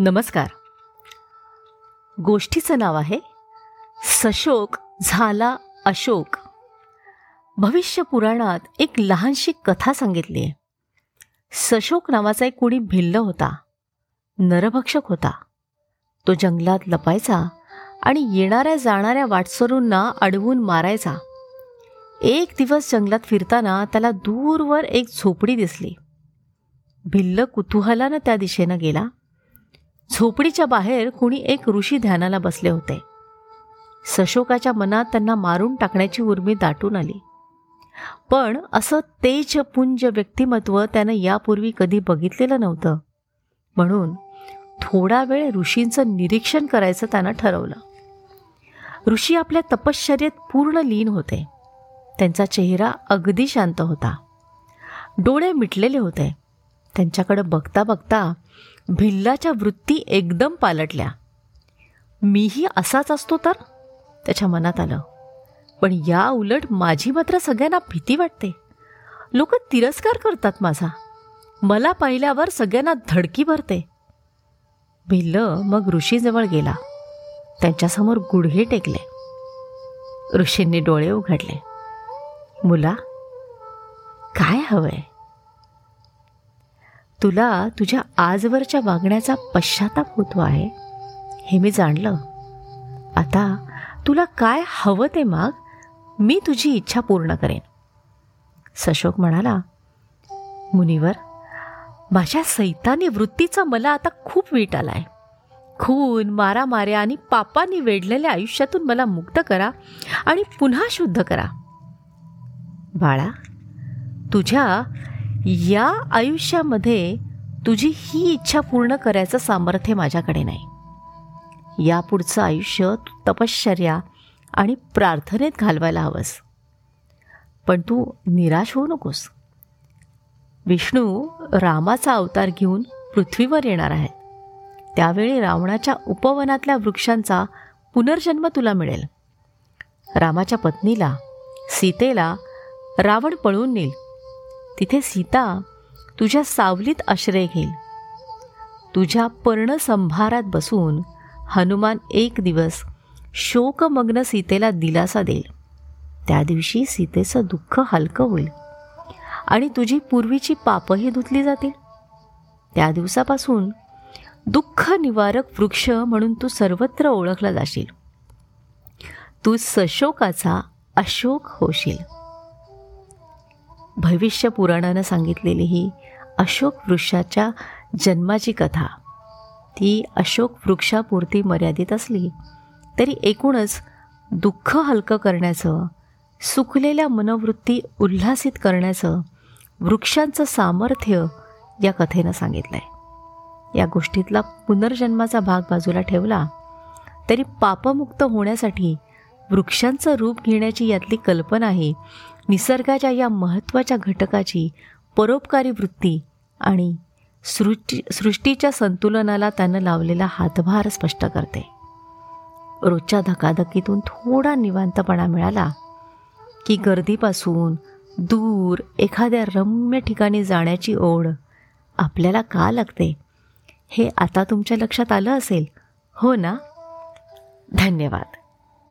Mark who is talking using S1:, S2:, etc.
S1: नमस्कार. गोष्टीचं नाव आहे सशोक झाला अशोक. भविष्य पुराणात एक लहानशी कथा सांगितली आहे. सशोक नावाचा एक कोणी भिल्ल होता नरभक्षक होता. तो जंगलात लपायचा आणि येणाऱ्या जाणाऱ्या वाटसरूंना अडवून मारायचा. एक दिवस जंगलात फिरताना त्याला दूरवर एक झोपडी दिसली. भिल्ल कुतूहलानं त्या दिशेनं गेला. झोपडीच्या बाहेर कुणी एक ऋषी ध्यानाला बसले होते. सशोकाच्या मनात त्यांना मारून टाकण्याची उर्मी दाटून आली. पण असं तेजपुंज व्यक्तिमत्व त्यानं यापूर्वी कधी बघितलेलं नव्हतं. म्हणून थोडा वेळ ऋषींचं निरीक्षण करायचं त्यानं ठरवलं. ऋषी आपल्या तपश्चर्येत पूर्ण लीन होते. त्यांचा चेहरा अगदी शांत होता. डोळे मिटलेले होते. त्यांच्याकडे बघता बघता भिल्लाच्या वृत्ती एकदम पालटल्या. मीही असाच असतो तर? त्याच्या मनात आलं. पण या उलट माझी मात्र सगळ्यांना भीती वाटते. लोक तिरस्कार करतात माझा. मला पाहिल्यावर सगळ्यांना धडकी भरते. भिल्ल मग ऋषीजवळ गेला. त्यांच्यासमोर गुडघे टेकले. ऋषींनी डोळे उघडले. मुला काय हवंय? तुला तुझ्या आजवरच्या वागण्याचा पश्चाताप होतो आहे हे मी जाणलं. आता तुला काय हवं ते माग मी तुझी इच्छा पूर्ण करेन. सशोक म्हणाला मुनीवर माझ्या सैतानी वृत्तीचा मला आता खूप वीट आलाय. खून मारामाऱ्या आणि पापांनी वेढलेल्या आयुष्यातून मला मुक्त करा आणि पुन्हा शुद्ध करा. बाळा तुझ्या या आयुष्यामध्ये तुझी ही इच्छा पूर्ण करायचं सामर्थ्य माझ्याकडे नाही. यापुढचं आयुष्य तू तपश्चर्या आणि प्रार्थनेत घालवायला हवंस. पण तू निराश होऊ नकोस. विष्णू रामाचा अवतार घेऊन पृथ्वीवर येणार आहे. त्यावेळी रावणाच्या उपवनातल्या वृक्षांचा पुनर्जन्म तुला मिळेल. रामाच्या पत्नीला सीतेला रावण पळून नेईल. तिथे सीता तुझ्या सावलीत आश्रय घेईल. तुझ्या पर्णसंभारात बसून हनुमान एक दिवस शोकमग्न सीतेला दिलासा देईल. त्या दिवशी सीतेचं दुःख हलकं होईल आणि तुझी पूर्वीची पापही धुतली जातील. त्या दिवसापासून दुःख निवारक वृक्ष म्हणून तू सर्वत्र ओळखला जाशील. तू सशोकाचा अशोक होशील. भविष्य पुराणानं सांगितलेली ही अशोक वृक्षाच्या जन्माची कथा. ती अशोक वृक्षापुरती मर्यादित असली तरी एकूणच दुःख हलकं करण्याचं सुकलेल्या मनोवृत्ती उल्हासित करण्याचं वृक्षांचं सामर्थ्य या कथेनं सांगितलं आहे या गोष्टीतला पुनर्जन्माचा भाग बाजूला ठेवला तरी पापमुक्त होण्यासाठी वृक्षांचं रूप घेण्याची यातली कल्पना ही निसर्गाच्या या महत्त्वाच्या घटकाची परोपकारी वृत्ती आणि सृष्टी सृष्टीच्या संतुलनाला त्यानं लावलेला हातभार स्पष्ट करते. रोजच्या धकाधकीतून थोडा निवांतपणा मिळाला की गर्दीपासून दूर एखाद्या रम्य ठिकाणी जाण्याची ओढ आपल्याला का लागते? हे आता तुमच्या लक्षात आलं असेल. हो ना? धन्यवाद.